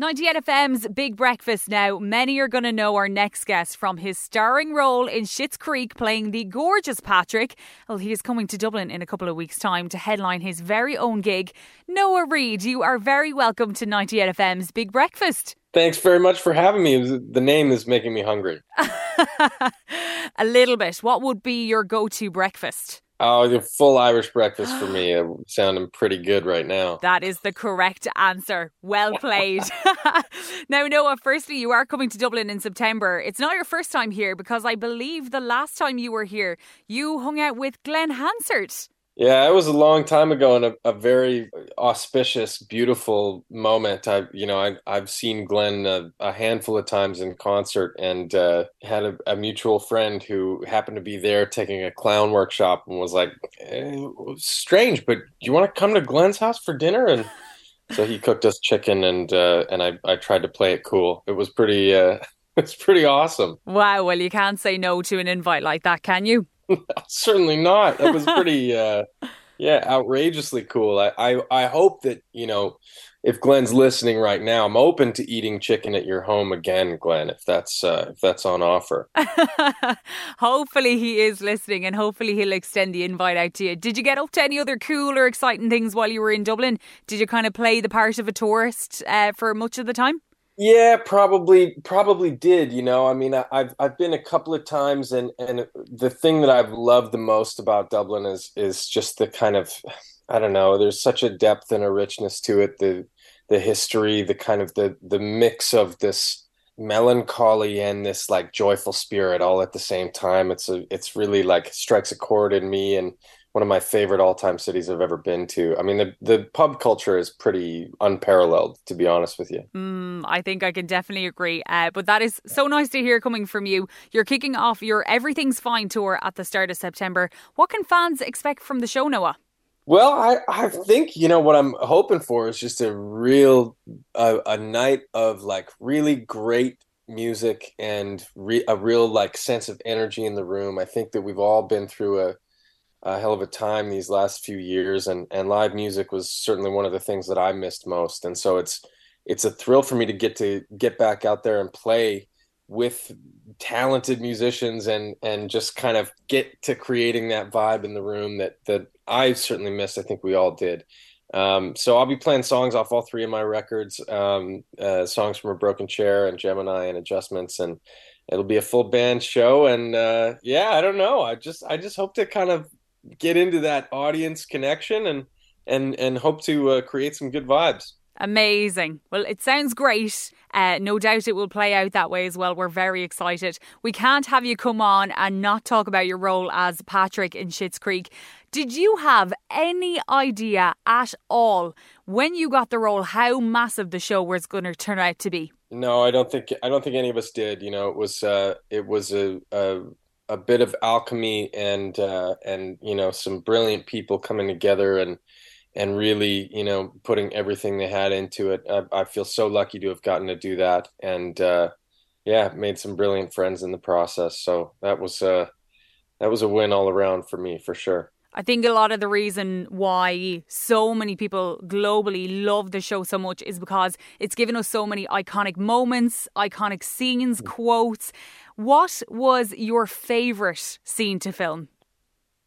98 FM's Big Breakfast now. Many are going to know our next guest from his starring role in Schitt's Creek playing the gorgeous Patrick. Well, he is coming to Dublin in a couple of weeks' time to headline his very own gig. Noah Reid, you are very welcome to 98 FM's Big Breakfast. Thanks very much for having me. The name is making me hungry. a little bit. What would be your go to breakfast? Oh, the full Irish breakfast for me. sounding pretty good right now. That is the correct answer. Well played. now, Noah, firstly, you are coming to Dublin in September. It's not your first time here because I believe the last time you were here, you hung out with Glen Hansard. Yeah, it was a long time ago and a, a very auspicious, beautiful moment. I, you know, I, I've seen Glen a, a handful of times in concert and uh, had a, a, mutual friend who happened to be there taking a clown workshop and was like, eh, strange, but do you want to come to Glen's house for dinner? And so he cooked us chicken and uh, and I, I tried to play it cool. It was pretty, uh, it's pretty awesome. Wow. Well, you can't say no to an invite like that, can you? Certainly not. That was pretty, uh, yeah, outrageously cool. I, I, I hope that you know, if Glen's listening right now, I'm open to eating chicken at your home again, Glen, if that's uh, if that's on offer. hopefully he is listening, and hopefully he'll extend the invite out to you. Did you get up to any other cool or exciting things while you were in Dublin? Did you kind of play the part of a tourist uh, for much of the time? Yeah, probably probably did. You know, I mean, I, have I've been a couple of times, and and the thing that I've loved the most about Dublin is is just the kind of I don't know. There's such a depth and a richness to it. The the history, the kind of the the mix of this melancholy and this like joyful spirit all at the same time. It's a it's really like strikes a chord in me and one of my favorite all-time cities I've ever been to. I mean, the the pub culture is pretty unparalleled, to be honest with you. Mm, I think I can definitely agree. Uh, but that is so nice to hear coming from you. You're kicking off your Everything's Fine tour at the start of September. What can fans expect from the show, Noah? Well, I, I think you know what I'm hoping for is just a real a, a night of like really great music and re, a real like sense of energy in the room. I think that we've all been through a a hell of a time these last few years and and live music was certainly one of the things that I missed most. And so it's it's a thrill for me to get to get back out there and play with talented musicians and and just kind of get to creating that vibe in the room that that I certainly missed. I think we all did. Um, so I'll be playing songs off all three of my records um, uh, songs from a broken chair and Gemini and adjustments and it'll be a full band show. And uh, yeah I don't know. I just I just hope to kind of get into that audience connection and and and hope to uh, create some good vibes. Amazing. Well, it sounds great. Uh, no doubt it will play out that way as well. We're very excited. We can't have you come on and not talk about your role as Patrick in Schitt's Creek. Did you have any idea at all when you got the role how massive the show was going to turn out to be? No, I don't think I don't think any of us did. You know, it was uh, it was a, a a bit of alchemy and uh, and you know some brilliant people coming together and and really you know putting everything they had into it. I, I feel so lucky to have gotten to do that and uh, yeah, made some brilliant friends in the process. So that was uh, that was a win all around for me for sure. I think a lot of the reason why so many people globally love the show so much is because it's given us so many iconic moments, iconic scenes, mm. quotes. What was your favorite scene to film?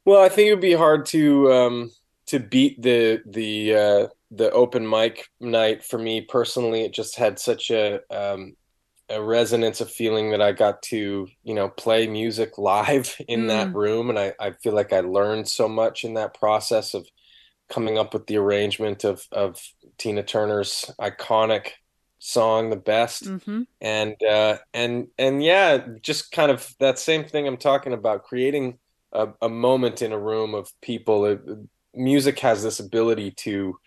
Well, I think it would be hard to um, to beat the the uh, the open mic night for me personally. It just had such a um, a resonance of feeling that I got to, you know, play music live in mm. that room. And I, I feel like I learned so much in that process of coming up with the arrangement of, of Tina Turner's iconic song, The Best. Mm-hmm. And, uh, and, and yeah, just kind of that same thing I'm talking about, creating a, a moment in a room of people. It, music has this ability to,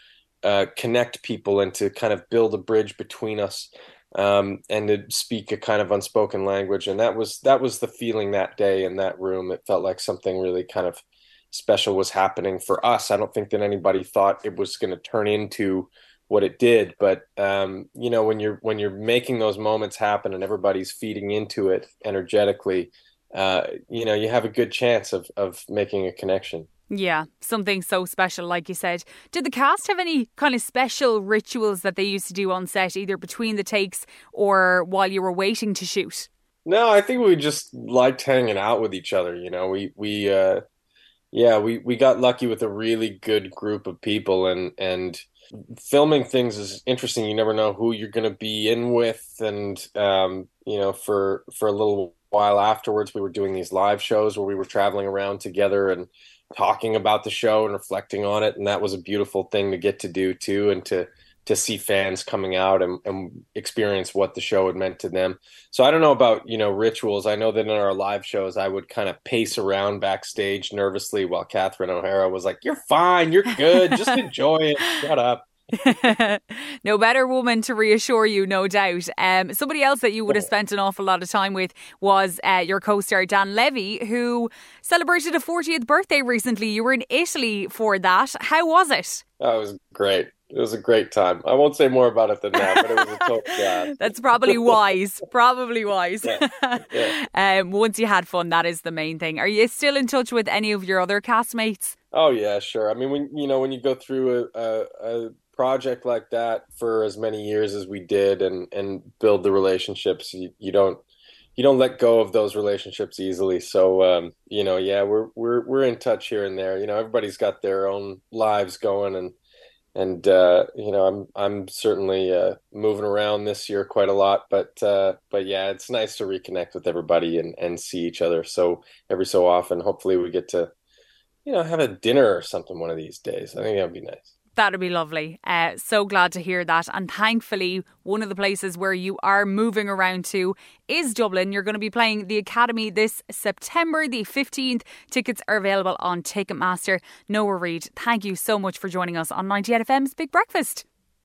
uh, connect people and to kind of build a bridge between us um, and to speak a kind of unspoken language. And that was that was the feeling that day in that room. It felt like something really kind of special was happening for us. I don't think that anybody thought it was going to turn into what it did, but um, you know when you're when you're making those moments happen and everybody's feeding into it energetically, uh, you know you have a good chance of of making a connection. Yeah, something so special, like you said. Did the cast have any kind of special rituals that they used to do on set, either between the takes or while you were waiting to shoot? No, I think we just liked hanging out with each other. You know, we we uh, yeah, we we got lucky with a really good group of people, and and filming things is interesting. You never know who you're going to be in with, and um, you know, for for a little while afterwards, we were doing these live shows where we were traveling around together and talking about the show and reflecting on it, and that was a beautiful thing to get to do too, and to to see fans coming out and, and experience what the show had meant to them. So I don't know about you know rituals. I know that in our live shows, I would kind of pace around backstage nervously while Catherine O'Hara was like, "You're fine, you're good, just enjoy it, shut up." no better woman to reassure you, no doubt. Um, somebody else that you would have spent an awful lot of time with was uh, your co star Dan Levy, who celebrated a 40th birthday recently. You were in Italy for that. How was it? That was great. It was a great time. I won't say more about it than that, but it was a total blast. That's probably wise. probably wise. Yeah. Yeah. Um, once you had fun, that is the main thing. Are you still in touch with any of your other castmates? Oh yeah, sure. I mean, when you know when you go through a, a, a project like that for as many years as we did and and build the relationships you, you don't you don't let go of those relationships easily so um, you know yeah we're we're we're in touch here and there you know everybody's got their own lives going and and uh, you know I'm I'm certainly uh, moving around this year quite a lot but uh, but yeah it's nice to reconnect with everybody and and see each other so every so often. Hopefully we get to you know have a dinner or something one of these days. I think that'd be nice That'd be lovely. Uh, so glad to hear that. And thankfully, one of the places where you are moving around to is Dublin. You're going to be playing the Academy this September the 15th. Tickets are available on Ticketmaster. Noah Reid, thank you so much for joining us on 98FM's Big Breakfast.